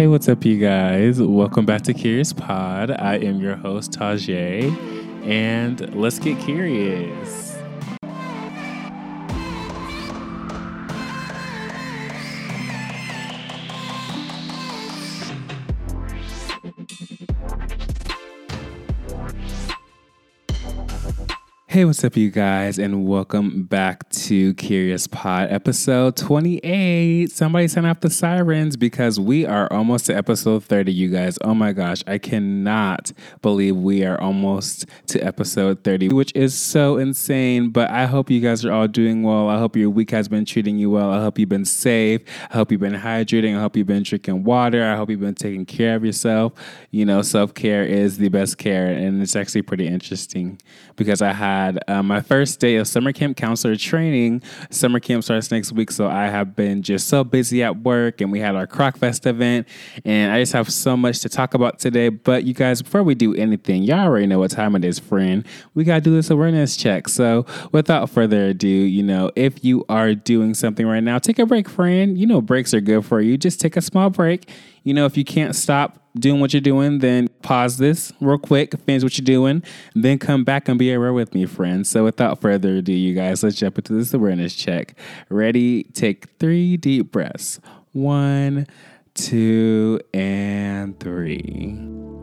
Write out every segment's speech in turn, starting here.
Hey, what's up, you guys? Welcome back to Curious Pod. I am your host, Tajay, and let's get curious. Hey, what's up, you guys, and welcome back to Curious Pod episode 28. Somebody send off the sirens because we are almost to episode 30, you guys. Oh my gosh, I cannot believe we are almost to episode 30, which is so insane. But I hope you guys are all doing well. I hope your week has been treating you well. I hope you've been safe. I hope you've been hydrating. I hope you've been drinking water. I hope you've been taking care of yourself. You know, self care is the best care, and it's actually pretty interesting because I had had uh, my first day of summer camp counselor training. Summer camp starts next week, so I have been just so busy at work, and we had our Krocfest event, and I just have so much to talk about today. But you guys, before we do anything, y'all already know what time it is, friend. We gotta do this awareness check. So without further ado, you know, if you are doing something right now, take a break, friend. You know, breaks are good for you. Just take a small break you know, if you can't stop doing what you're doing, then pause this real quick, finish what you're doing, then come back and be aware with me, friends. So without further ado, you guys, let's jump into this awareness check. Ready? Take three deep breaths. One, two, and three.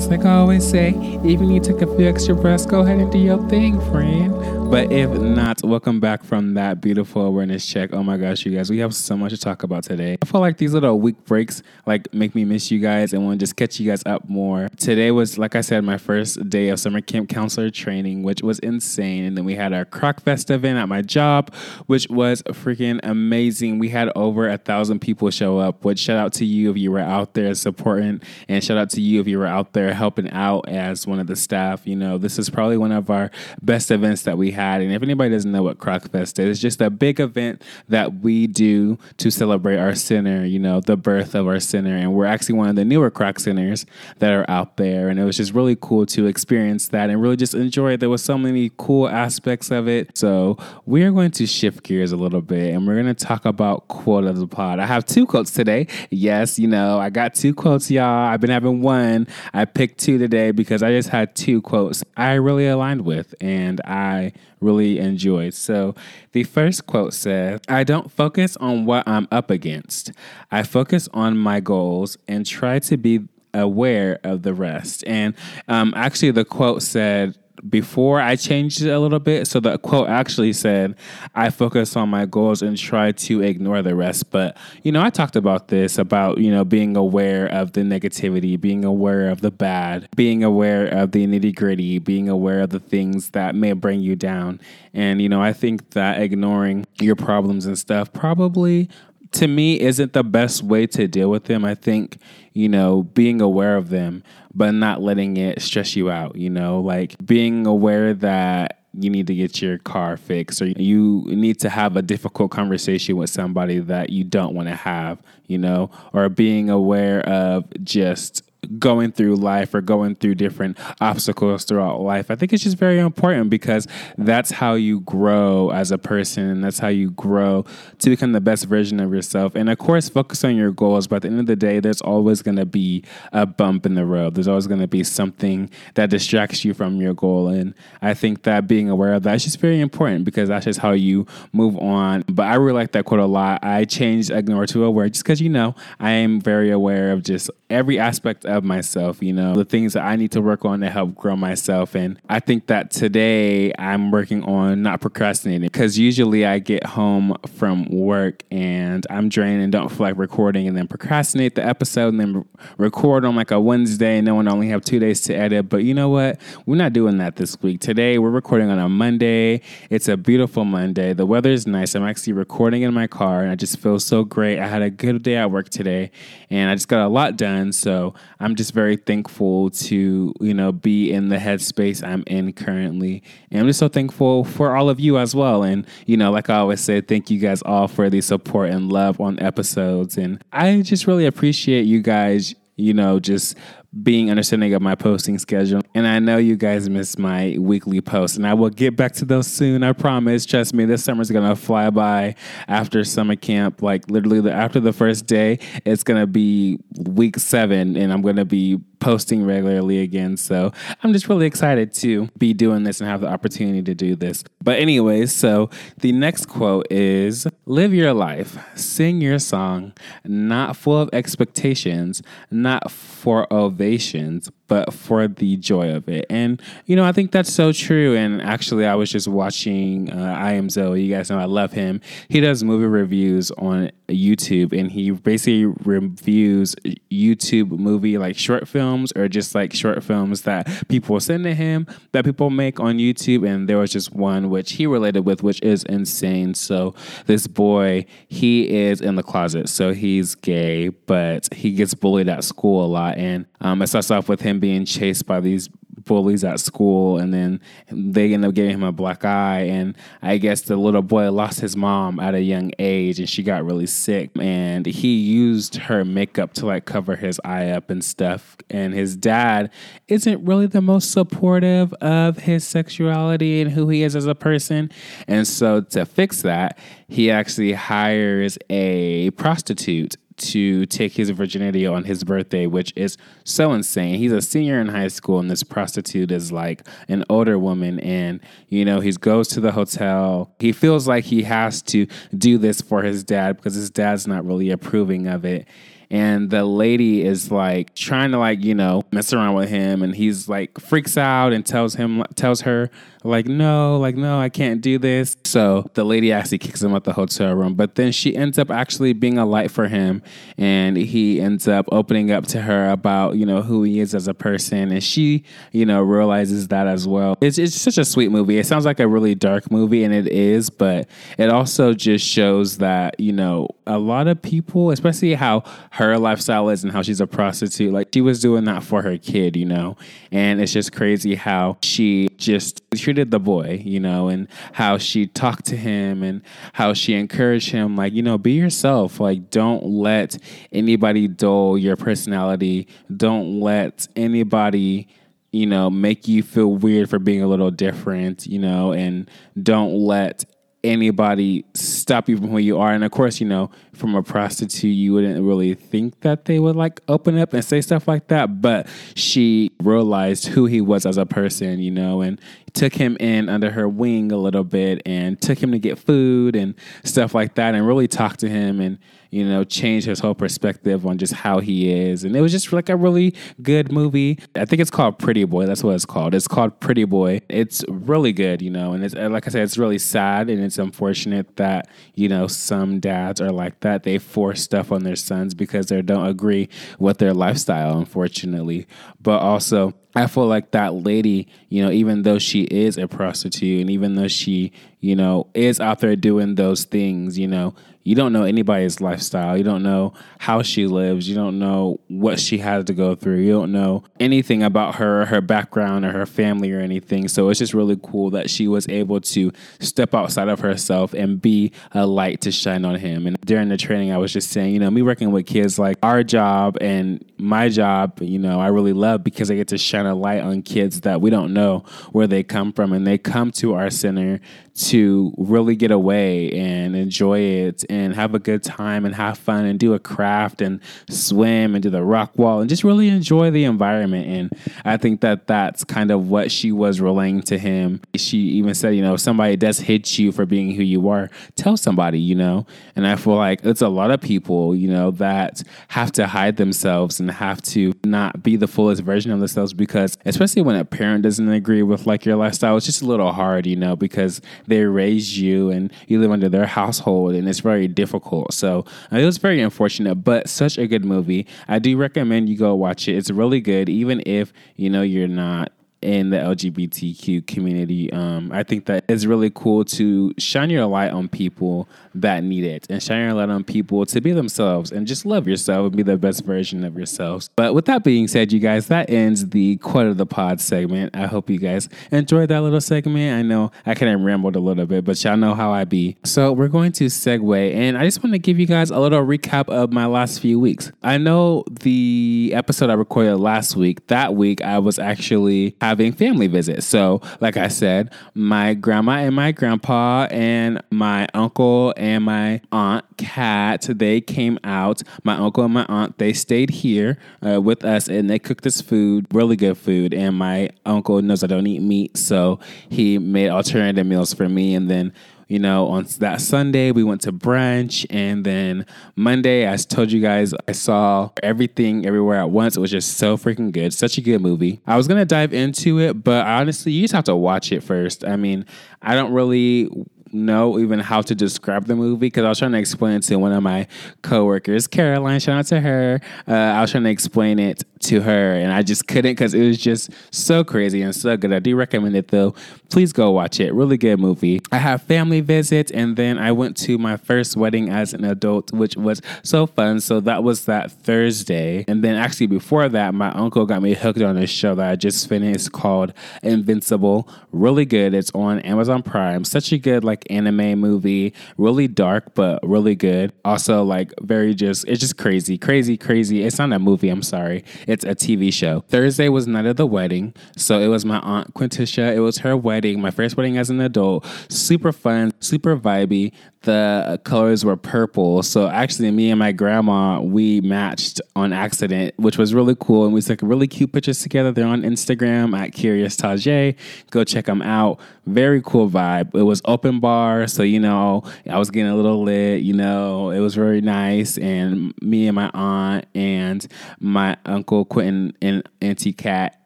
Guys. Like I always say, even if you took a few extra breaths, go ahead and do your thing, friend. But if not, welcome back from that beautiful awareness check. Oh my gosh, you guys, we have so much to talk about today. I feel like these little week breaks like make me miss you guys and want to just catch you guys up more. Today was, like I said, my first day of summer camp counselor training, which was insane. And then we had our Krocfest event at my job, which was freaking amazing. We had over a thousand people show up. Which shout out to you if you were out there supporting, and shout out to you if you were out there helping out as one of the staff. You know, this is probably one of our best events that we. And if anybody doesn't know what Krocfest is, it's just a big event that we do to celebrate our center, you know, the birth of our center. And we're actually one of the newer Kroc centers that are out there. And it was just really cool to experience that and really just enjoy it. There was so many cool aspects of it. So we are going to shift gears a little bit and we're going to talk about quote of the pod. I have two quotes today. Yes, you know, I got two quotes, y'all. I've been having one. I picked two today because I just had two quotes I really aligned with and I really enjoyed. So the first quote says, I don't focus on what I'm up against. I focus on my goals and try to be aware of the rest. And um, actually, the quote said, before I changed it a little bit. So the quote actually said, I focus on my goals and try to ignore the rest. But, you know, I talked about this about, you know, being aware of the negativity, being aware of the bad, being aware of the nitty gritty, being aware of the things that may bring you down. And, you know, I think that ignoring your problems and stuff probably to me isn't the best way to deal with them. I think, you know, being aware of them, but not letting it stress you out, you know, like being aware that you need to get your car fixed or you need to have a difficult conversation with somebody that you don't want to have, you know, or being aware of just going through life or going through different obstacles throughout life. I think it's just very important because that's how you grow as a person and that's how you grow to become the best version of yourself. And of course, focus on your goals, but at the end of the day, there's always going to be a bump in the road. There's always going to be something that distracts you from your goal. And I think that being aware of that is just very important because that's just how you move on. But I really like that quote a lot. I changed ignore to aware just because, you know, I am very aware of just every aspect of myself, you know, the things that I need to work on to help grow myself. And I think that today I'm working on not procrastinating because usually I get home from work and I'm drained and don't feel like recording and then procrastinate the episode and then record on like a Wednesday and then only have two days to edit. But you know what? We're not doing that this week. Today we're recording on a Monday. It's a beautiful Monday. The weather is nice. I'm actually recording in my car and I just feel so great. I had a good day at work today and I just got a lot done fun. So I'm just very thankful to, you know, be in the headspace I'm in currently. And I'm just so thankful for all of you as well. And, you know, like I always say, thank you guys all for the support and love on episodes. And I just really appreciate you guys, you know, just being understanding of my posting schedule. And I know you guys miss my weekly posts, and I will get back to those soon. I promise. Trust me, this summer's gonna fly by after summer camp. Like literally, the, after the first day, it's gonna be week seven, and I'm gonna be posting regularly again. So I'm just really excited to be doing this and have the opportunity to do this. But, anyways, so the next quote is Live your life, sing your song, not full of expectations, not for ovations, but for the joy of it. And, you know, I think that's so true. And actually, I was just watching uh, I Am Zoe. You guys know I love him. He does movie reviews on YouTube and he basically reviews YouTube movie like short films or just like short films that people send to him that people make on YouTube. And there was just one which he related with, which is insane. So, this boy, he is in the closet. So, he's gay, but he gets bullied at school a lot. And um, it starts off with him being chased by these bullies at school and then they end up giving him a black eye. And i guess the little boy lost his mom at a young age and she got really sick. And he used her makeup to like cover his eye up and stuff. And his dad isn't really the most supportive of his sexuality and who he is as a person. And so to fix that he actually hires a prostitute to take his virginity on his birthday, which is so insane. He's a senior in high school, and this prostitute is like an older woman. And, you know, he goes to the hotel. He feels like he has to do this for his dad because his dad's not really approving of it and the lady is like trying to like you know mess around with him. And he's like freaks out and tells him tells her like no like no i can't do this. So the lady actually kicks him out the hotel room. But then she ends up actually being a light for him. And he ends up opening up to her about you know who he is as a person. And she you know realizes that as well. It's, it's such a sweet movie. It sounds like a really dark movie and it is. But it also just shows that you know a lot of people especially how her lifestyle is and how she's a prostitute. Like she was doing that for her kid, you know? And it's just crazy how she just treated the boy, you know, and how she talked to him and how she encouraged him, like, you know, be yourself. Like, don't let anybody dull your personality. Don't let anybody you know, make you feel weird for being a little different, you know, and don't let anybody stop you from who you are. And of course, you know, from a prostitute, you wouldn't really think that they would like open up and say stuff like that. But she realized who he was as a person, you know, and took him in under her wing a little bit and took him to get food and stuff like that and really talked to him and you know, changed his whole perspective on just how he is. And it was just like a really good movie. I think it's called Pretty Boy. That's what it's called. It's called Pretty Boy. It's really good, you know, and it's uh, like I said, it's really sad and it's unfortunate that, you know, some dads are like that. They force stuff on their sons because they don't agree with their lifestyle, unfortunately. But also, I feel like that lady, you know, even though she is a prostitute and even though she, you know, is out there doing those things, you know, you don't know anybody's lifestyle. You don't know how she lives. You don't know what she has to go through. You don't know anything about her, her background, or her family, or anything. So it's just really cool that she was able to step outside of herself and be a light to shine on him. And during the training, I was just saying, you know, me working with kids, like our job and my job, you know, I really love because I get to shine a light on kids that we don't know where they come from. And they come to our center to really get away and enjoy it and have a good time and have fun and do a craft and swim and do the rock wall and just really enjoy the environment. And I think that that's kind of what she was relaying to him. She even said, you know, if somebody does hit you for being who you are, tell somebody, you know. And I feel like it's a lot of people, you know, that have to hide themselves and have to not be the fullest version of themselves because, especially when a parent doesn't agree with like your lifestyle, it's just a little hard, you know, because they raised you and you live under their household and it's very difficult. So uh, it was very unfortunate, but such a good movie. I do recommend you go watch it. It's really good, even if you know you're not in the LGBTQ community. Um, I think that it's really cool to shine your light on people that need it and shine your light on people to be themselves and just love yourself and be the best version of yourselves. But with that being said, you guys, that ends the quote of the pod segment. I hope you guys enjoyed that little segment. I know I kind of rambled a little bit, but y'all know how I be. So we're going to segue, and I just want to give you guys a little recap of my last few weeks. I know the episode I recorded last week, that week I was actually having family visits. So, like I said, my grandma and my grandpa and my uncle and my aunt Kat, they came out. My uncle and my aunt, they stayed here uh, with us and they cooked this food, really good food. And my uncle knows I don't eat meat, so he made alternative meals for me. And then you know, on that Sunday, we went to brunch. And then Monday, I told you guys, I saw everything everywhere at once. It was just so freaking good. Such a good movie. I was going to dive into it, but honestly, you just have to watch it first. I mean, I don't really know even how to describe the movie because I was trying to explain it to one of my coworkers, Caroline. Shout out to her. Uh, I was trying to explain it to her, and I just couldn't because it was just so crazy and so good. I do recommend it though. Please go watch it. Really good movie. I have family visits, and then I went to my first wedding as an adult, which was so fun. So that was that Thursday, and then actually before that, my uncle got me hooked on a show that I just finished called Invincible. Really good. It's on Amazon Prime. Such a good like anime movie. Really dark, but really good. Also like very just it's just crazy, crazy, crazy. It's not a movie. I'm sorry it's a TV show. Thursday was night of the wedding. So it was my aunt Quintisha. It was her wedding, my first wedding as an adult. Super fun, super vibey. The colors were purple. So actually, me and my grandma, we matched on accident, which was really cool. And we took really cute pictures together. They're on Instagram at Curious Tajay. Go check them out. Very cool vibe. It was open bar. So, you know, I was getting a little lit, you know, it was very nice. And me and my aunt and my uncle Quentin and Auntie Kat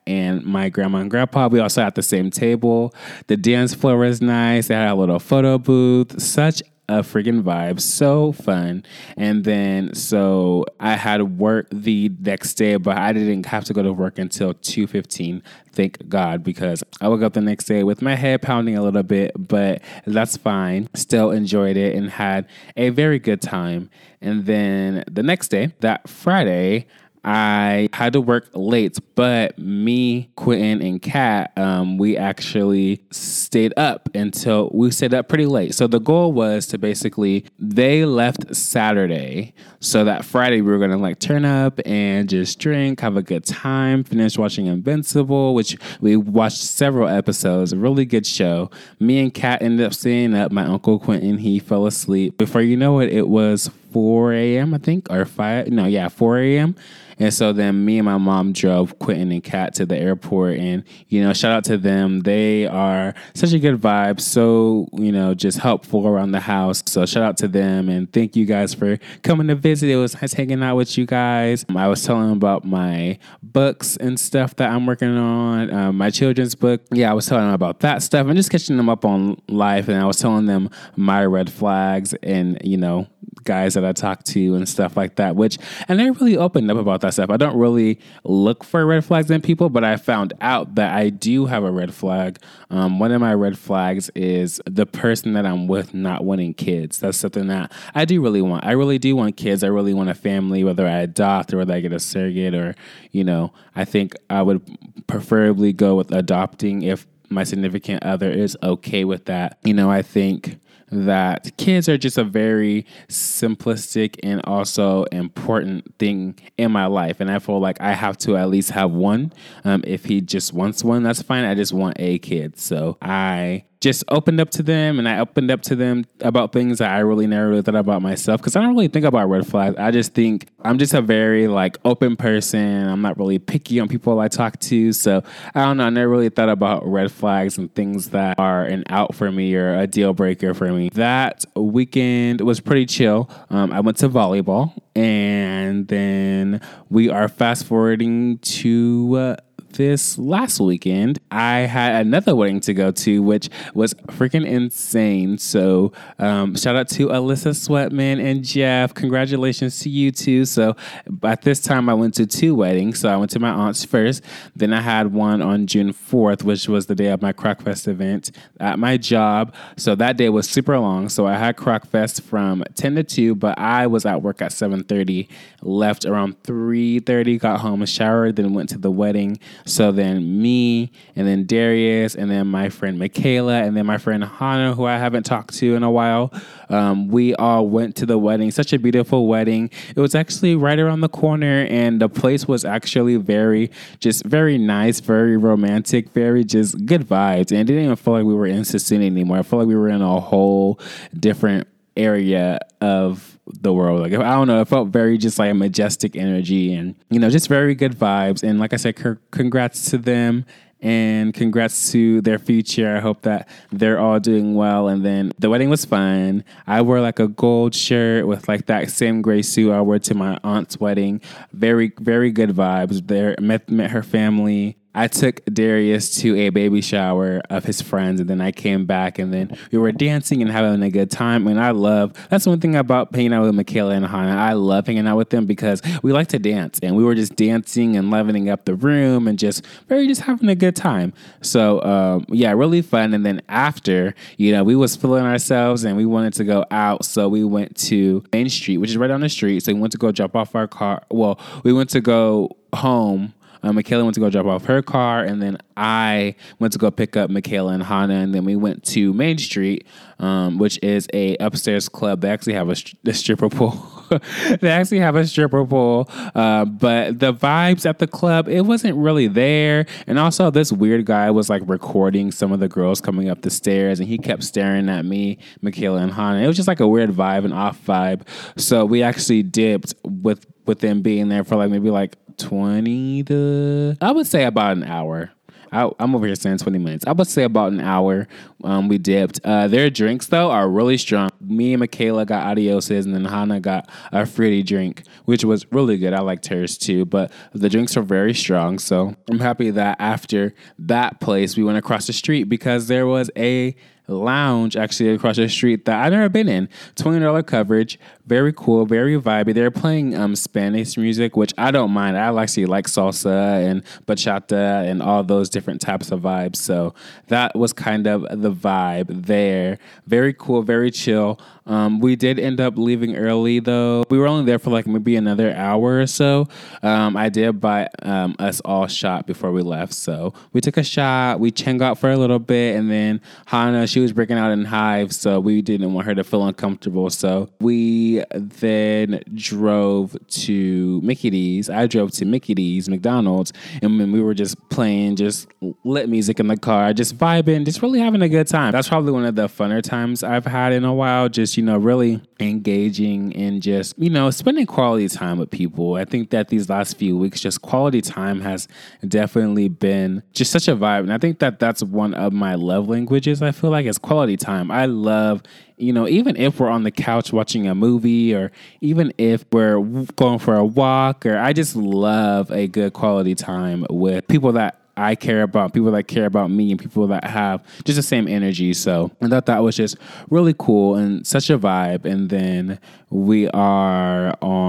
and my grandma and grandpa. We also at the same table. The dance floor was nice. They had a little photo booth. Such a freaking vibe. So fun. And then so I had work the next day, but I didn't have to go to work until 2:15. Thank God, because I woke up the next day with my head pounding a little bit, but that's fine. Still enjoyed it and had a very good time. And then the next day, that Friday, I had to work late, but me, Quentin, and Kat, um, we actually stayed up until we stayed up pretty late. So the goal was to basically they left Saturday, so that Friday we were gonna like turn up and just drink, have a good time, finish watching Invincible, which we watched several episodes. A really good show. Me and Kat ended up staying up. My uncle Quentin he fell asleep. Before you know it, it was 4 a.m. I think or 5. No, yeah, 4 a.m. And so then me and my mom drove Quentin and Kat to the airport. And, you know, shout out to them. They are such a good vibe. So, you know, just helpful around the house. So shout out to them. And thank you guys for coming to visit. It was nice hanging out with you guys. I was telling them about my books and stuff that I'm working on, uh, my children's book. Yeah, I was telling them about that stuff and just catching them up on life. And I was telling them my red flags and, you know, guys that I talk to and stuff like that, which, and they really opened up about that stuff. I don't really look for red flags in people, but I found out that I do have a red flag. Um, one of my red flags is the person that I'm with not wanting kids. That's something that I do really want. I really do want kids. I really want a family, whether I adopt or whether I get a surrogate or, you know, I think I would preferably go with adopting if my significant other is okay with that. You know, I think that kids are just a very simplistic and also important thing in my life. And I feel like I have to at least have one. Um, if he just wants one, that's fine. I just want a kid. So I just opened up to them and I opened up to them about things that I really never really thought about myself because I don't really think about red flags. I just think I'm just a very like open person. I'm not really picky on people I talk to. So I don't know. I never really thought about red flags and things that are an out for me or a deal breaker for me. That weekend was pretty chill. Um, I went to volleyball and then we are fast forwarding to uh, this last weekend, I had another wedding to go to, which was freaking insane. So, um, shout out to Alyssa Sweatman and Jeff. Congratulations to you too. So, at this time, I went to two weddings. So, I went to my aunt's first. Then I had one on June 4th, which was the day of my Krocfest event at my job. So, that day was super long. So, I had Krocfest from 10 to 2, but I was at work at 7:30, left around 3:30, got home, showered, then went to the wedding. So then me, and then Darius, and then my friend Michaela, and then my friend Hannah, who I haven't talked to in a while. Um, we all went to the wedding. Such a beautiful wedding. It was actually right around the corner, and the place was actually very, just very nice, very romantic, very just good vibes. And it didn't even feel like we were in Cincinnati anymore. I felt like we were in a whole different area of the world. Like I don't know, it felt very just like a majestic energy and you know just very good vibes. And like I said, congrats to them and congrats to their future. I hope that they're all doing well. And then the wedding was fun. I wore like a gold shirt with like that same gray suit I wore to my aunt's wedding. Very very good vibes. There met met her family. I took Darius to a baby shower of his friends, and then I came back, and then we were dancing and having a good time. And I love that's one thing about hanging out with Michaela and Hannah. I love hanging out with them because we like to dance, and we were just dancing and leveling up the room and just very just having a good time. So um, yeah, really fun. And then after, you know, we was feeling ourselves, and we wanted to go out, so we went to Main Street, which is right down the street. So we went to go drop off our car. Well, we went to go home uh, Michaela went to go drop off her car, and then I went to go pick up Michaela and Hannah, and then we went to Main Street, um, which is a upstairs club. They actually have a, a stripper pole. they actually have a stripper pole, uh, but the vibes at the club it wasn't really there. And also, this weird guy was like recording some of the girls coming up the stairs, and he kept staring at me, Michaela, and Hannah. It was just like a weird vibe, an off vibe. So we actually dipped with with them being there for like maybe like 20 to, I would say about an hour. I, am over here saying 20 minutes. I would say about an hour. Um, we dipped. Uh, their drinks though are really strong. Me and Michaela got adioses, and then Hannah got a fruity drink, which was really good. I liked hers too, but the drinks are very strong. So I'm happy that after that place, we went across the street because there was a lounge actually across the street that I've never been in. Twenty dollar coverage, very cool, very vibey. They're playing um, Spanish music, which I don't mind. I actually like salsa and bachata and all those different types of vibes. So that was kind of the vibe there. Very cool, very chill. Um, we did end up leaving early though. We were only there for like maybe another hour or so. Um, I did buy um, us all shot before we left. So we took a shot. We chang out for a little bit, and then Hannah she was breaking out in hives, so we didn't want her to feel uncomfortable. So we then drove to Mickey D's. I drove to Mickey D's, McDonald's, and when we were just playing just lit music in the car, just vibing, just really having a good time. That's probably one of the funner times I've had in a while. Just you know, really engaging and just you know spending quality time with people. I think that these last few weeks, just quality time has definitely been just such a vibe, and I think that that's one of my love languages. I feel like is quality time. I love, you know, even if we're on the couch watching a movie or even if we're going for a walk or I just love a good quality time with people that I care about, people that care about me, and people that have just the same energy. So I thought that was just really cool and such a vibe. And then we are on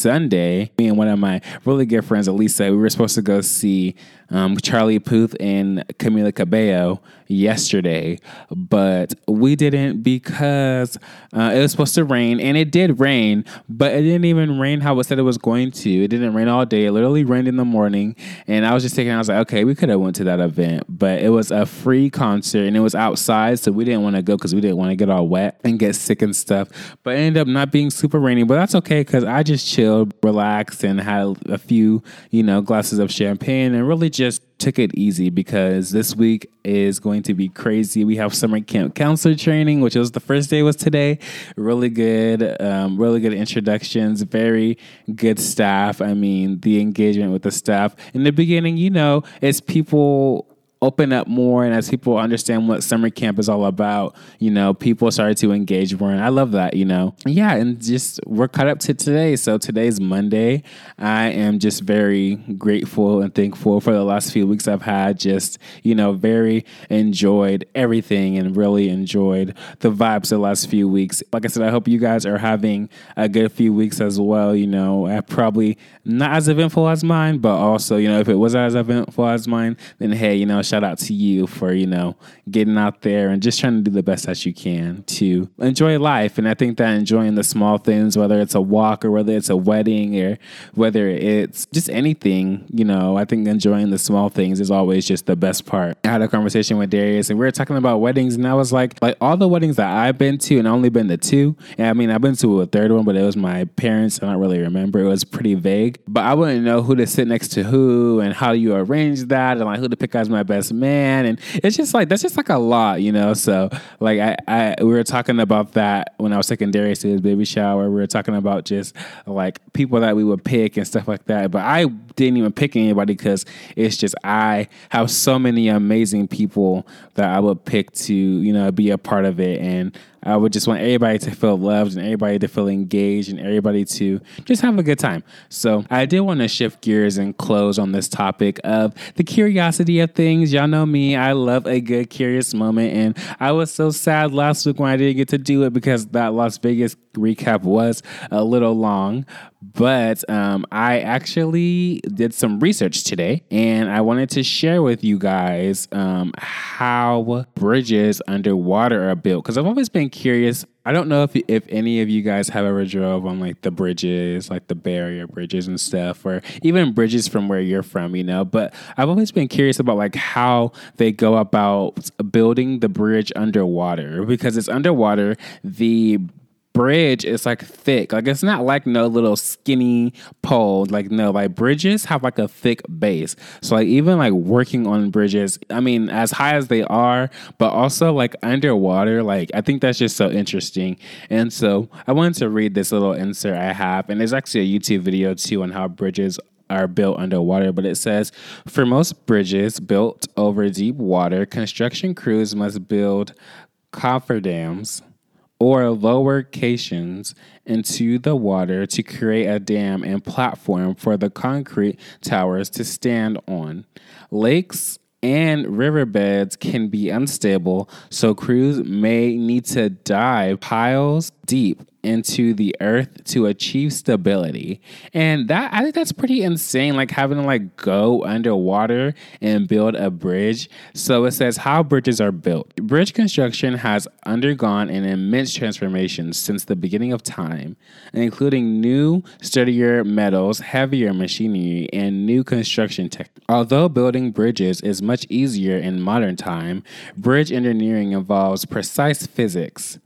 Sunday. Me and one of my really good friends, Elisa, we were supposed to go see um, Charlie Puth and Camila Cabello yesterday, but we didn't because uh, it was supposed to rain, and it did rain, but it didn't even rain how it said it was going to. It didn't rain all day. It literally rained in the morning, and I was just thinking, I was like, okay, we could have went to that event, but it was a free concert and it was outside, so we didn't want to go because we didn't want to get all wet and get sick and stuff. But it ended up not being super rainy, but that's okay because I just chilled, relaxed, and had a few, you know, glasses of champagne and really just took it easy because this week is going to be crazy. We have summer camp counselor training, which was the first day was today. Really good, um, really good introductions, very good staff. I mean, the engagement with the staff in the beginning, you know, it's people open up more and as people understand what summer camp is all about, you know, people started to engage more. And I love that, you know. Yeah, and just we're caught up to today. So today's Monday. I am just very grateful and thankful for the last few weeks I've had. Just, you know, very enjoyed everything and really enjoyed the vibes the last few weeks. Like I said, I hope you guys are having a good few weeks as well. You know, I probably not as eventful as mine, but also, you know, if it was as eventful as mine, then hey, you know, shout out to you for, you know, getting out there and just trying to do the best that you can to enjoy life. And I think that enjoying the small things, whether it's a walk or whether it's a wedding or whether it's just anything, you know, I think enjoying the small things is always just the best part. I had a conversation with Darius and we were talking about weddings and I was like, like all the weddings that I've been to and only been to two. And I mean, I've been to a third one, but it was my parents. I don't really remember. It was pretty vague, but I wouldn't know who to sit next to who and how you arrange that and like who to pick as my best man. And it's just like, that's just like a lot, you know? So like I, I we were talking about that when I was taking to his baby shower. We were talking about just like people that we would pick and stuff like that. But I didn't even pick anybody because it's just I have so many amazing people that I would pick to, you know, be a part of it. And I would just want everybody to feel loved and everybody to feel engaged and everybody to just have a good time. So I did want to shift gears and close on this topic of the curiosity of things. Y'all know me, I love a good curious moment. And I was so sad last week when I didn't get to do it because that Las Vegas recap was a little long. But um, I actually did some research today and I wanted to share with you guys um, how bridges underwater are built because I've always been curious. I don't know if if any of you guys have ever drove on like the bridges, like the barrier bridges and stuff, or even bridges from where you're from, you know. But I've always been curious about like how they go about building the bridge underwater because it's underwater. The bridge is like thick. Like it's not like no little skinny pole. Like no, like bridges have like a thick base. So like even like working on bridges, I mean, as high as they are, but also like underwater, like I think that's just so interesting. And so I wanted to read this little insert I have, and there's actually a YouTube video too on how bridges are built underwater, but it says for most bridges built over deep water, construction crews must build cofferdams or lower caissons into the water to create a dam and platform for the concrete towers to stand on. Lakes and riverbeds can be unstable, so crews may need to dive piles deep into the earth to achieve stability. And that I think that's pretty insane, like having to like go underwater and build a bridge. So it says how bridges are built. Bridge construction has undergone an immense transformation since the beginning of time, including new, sturdier metals, heavier machinery, and new construction tech. Although building bridges is much easier in modern time, bridge engineering involves precise physics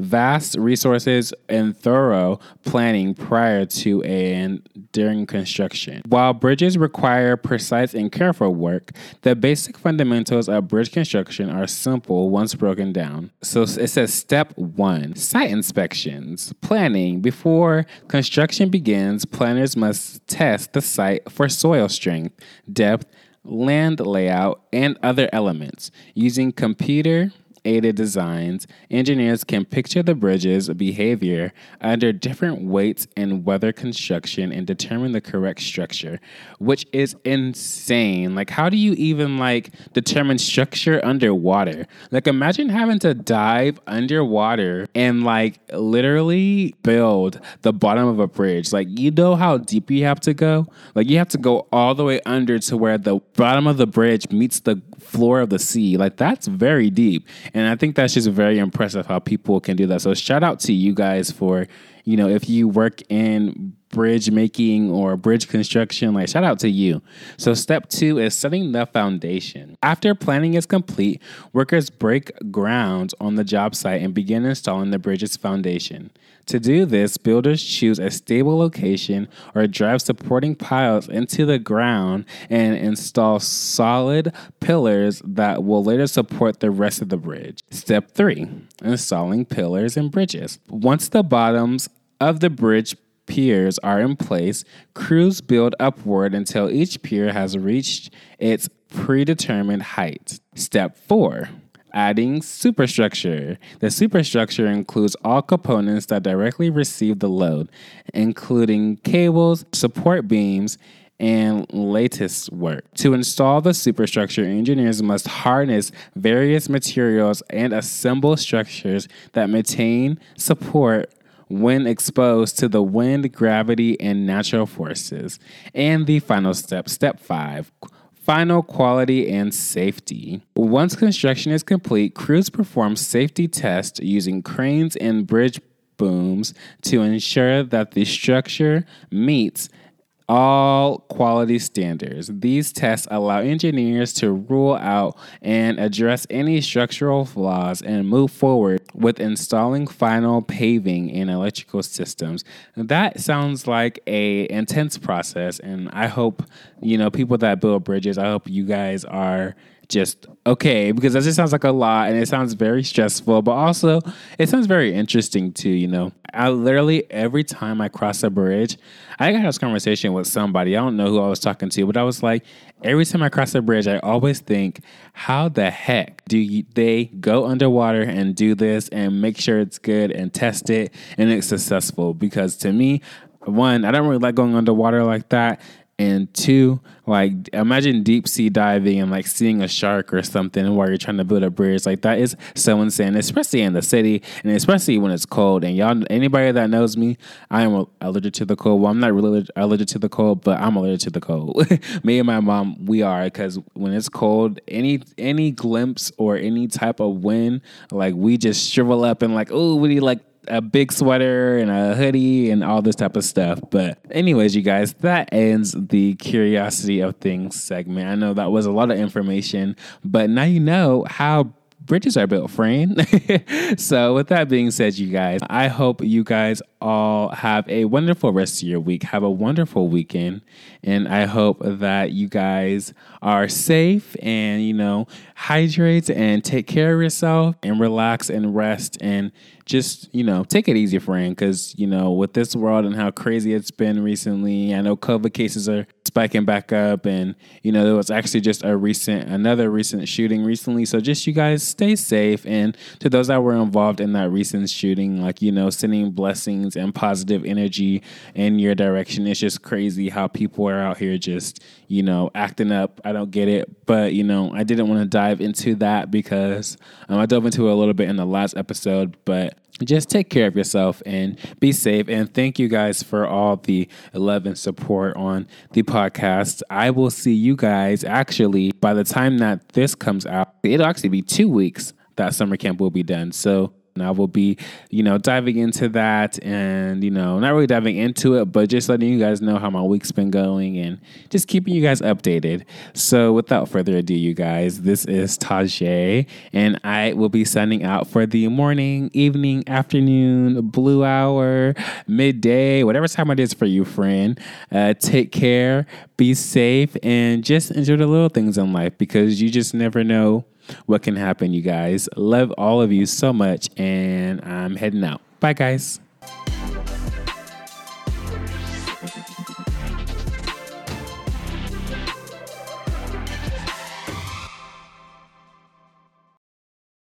vast resources and thorough planning prior to and during construction. While bridges require precise and careful work, the basic fundamentals of bridge construction are simple once broken down. So it says step one site inspections. Planning. Before construction begins, planners must test the site for soil strength, depth, land layout, and other elements using computer aided designs, engineers can picture the bridge's behavior under different weights and weather construction and determine the correct structure, which is insane. Like, how do you even like determine structure underwater? Like, imagine having to dive underwater and like literally build the bottom of a bridge. Like, you know how deep you have to go? Like, you have to go all the way under to where the bottom of the bridge meets the floor of the sea. Like, that's very deep. And I think that's just very impressive how people can do that. So shout out to you guys for, you know, if you work in bridge making or bridge construction, like shout out to you. So step two is setting the foundation. After planning is complete, workers break ground on the job site and begin installing the bridge's foundation. To do this, builders choose a stable location or drive supporting piles into the ground and install solid pillars that will later support the rest of the bridge. Step 3 Installing pillars and bridges. Once the bottoms of the bridge piers are in place, crews build upward until each pier has reached its predetermined height. Step 4 adding superstructure. The superstructure includes all components that directly receive the load, including cables, support beams, and lattice work. To install the superstructure, engineers must harness various materials and assemble structures that maintain support when exposed to the wind, gravity, and natural forces. And the final step, step five. Final quality and safety. Once construction is complete, crews perform safety tests using cranes and bridge booms to ensure that the structure meets all quality standards. These tests allow engineers to rule out and address any structural flaws and move forward with installing final paving and electrical systems. That sounds like a intense process and I hope, you know, people that build bridges, I hope you guys are just okay because that just sounds like a lot and it sounds very stressful, but also it sounds very interesting too. You know, I literally every time I cross a bridge, I got this conversation with somebody. I don't know who I was talking to, but I was like, every time I cross a bridge, I always think, how the heck do you, they go underwater and do this and make sure it's good and test it and it's successful? Because to me, one, I don't really like going underwater like that and two, like imagine deep sea diving and like seeing a shark or something while you're trying to build a bridge. Like that is so insane, especially in the city and especially when it's cold. And y'all, anybody that knows me, I am allergic to the cold. Well, I'm not really allergic to the cold, but I'm allergic to the cold. me and my mom, we are because when it's cold, any any glimpse or any type of wind, like we just shrivel up and like, oh, we like a big sweater and a hoodie and all this type of stuff. But, anyways, you guys, that ends the curiosity of things segment. I know that was a lot of information, but now you know how bridges are built, friend. so, with that being said, you guys, I hope you guys all have a wonderful rest of your week. Have a wonderful weekend. And I hope that you guys are safe and, you know, hydrate and take care of yourself and relax and rest and just, you know, take it easy, friend. Because, you know, with this world and how crazy it's been recently, I know COVID cases are spiking back up. And, you know, there was actually just a recent, another recent shooting recently. So just you guys stay safe. And to those that were involved in that recent shooting, like, you know, sending blessings and positive energy in your direction. It's just crazy how people are out here just, you know, acting up. I don't get it. But, you know, I didn't want to dive into that because um, I dove into it a little bit in the last episode. But just take care of yourself and be safe. And thank you guys for all the 11 support on the podcast. I will see you guys actually by the time that this comes out, it'll actually be two weeks that summer camp will be done. So and I will be, you know, diving into that and, you know, not really diving into it, but just letting you guys know how my week's been going and just keeping you guys updated. So without further ado, you guys, this is Tajay, and I will be signing out for the morning, evening, afternoon, blue hour, midday, whatever time it is for you, friend. Uh, take care, be safe, and just enjoy the little things in life because you just never know what can happen, you guys. Love all of you so much, and I'm heading out. Bye, guys.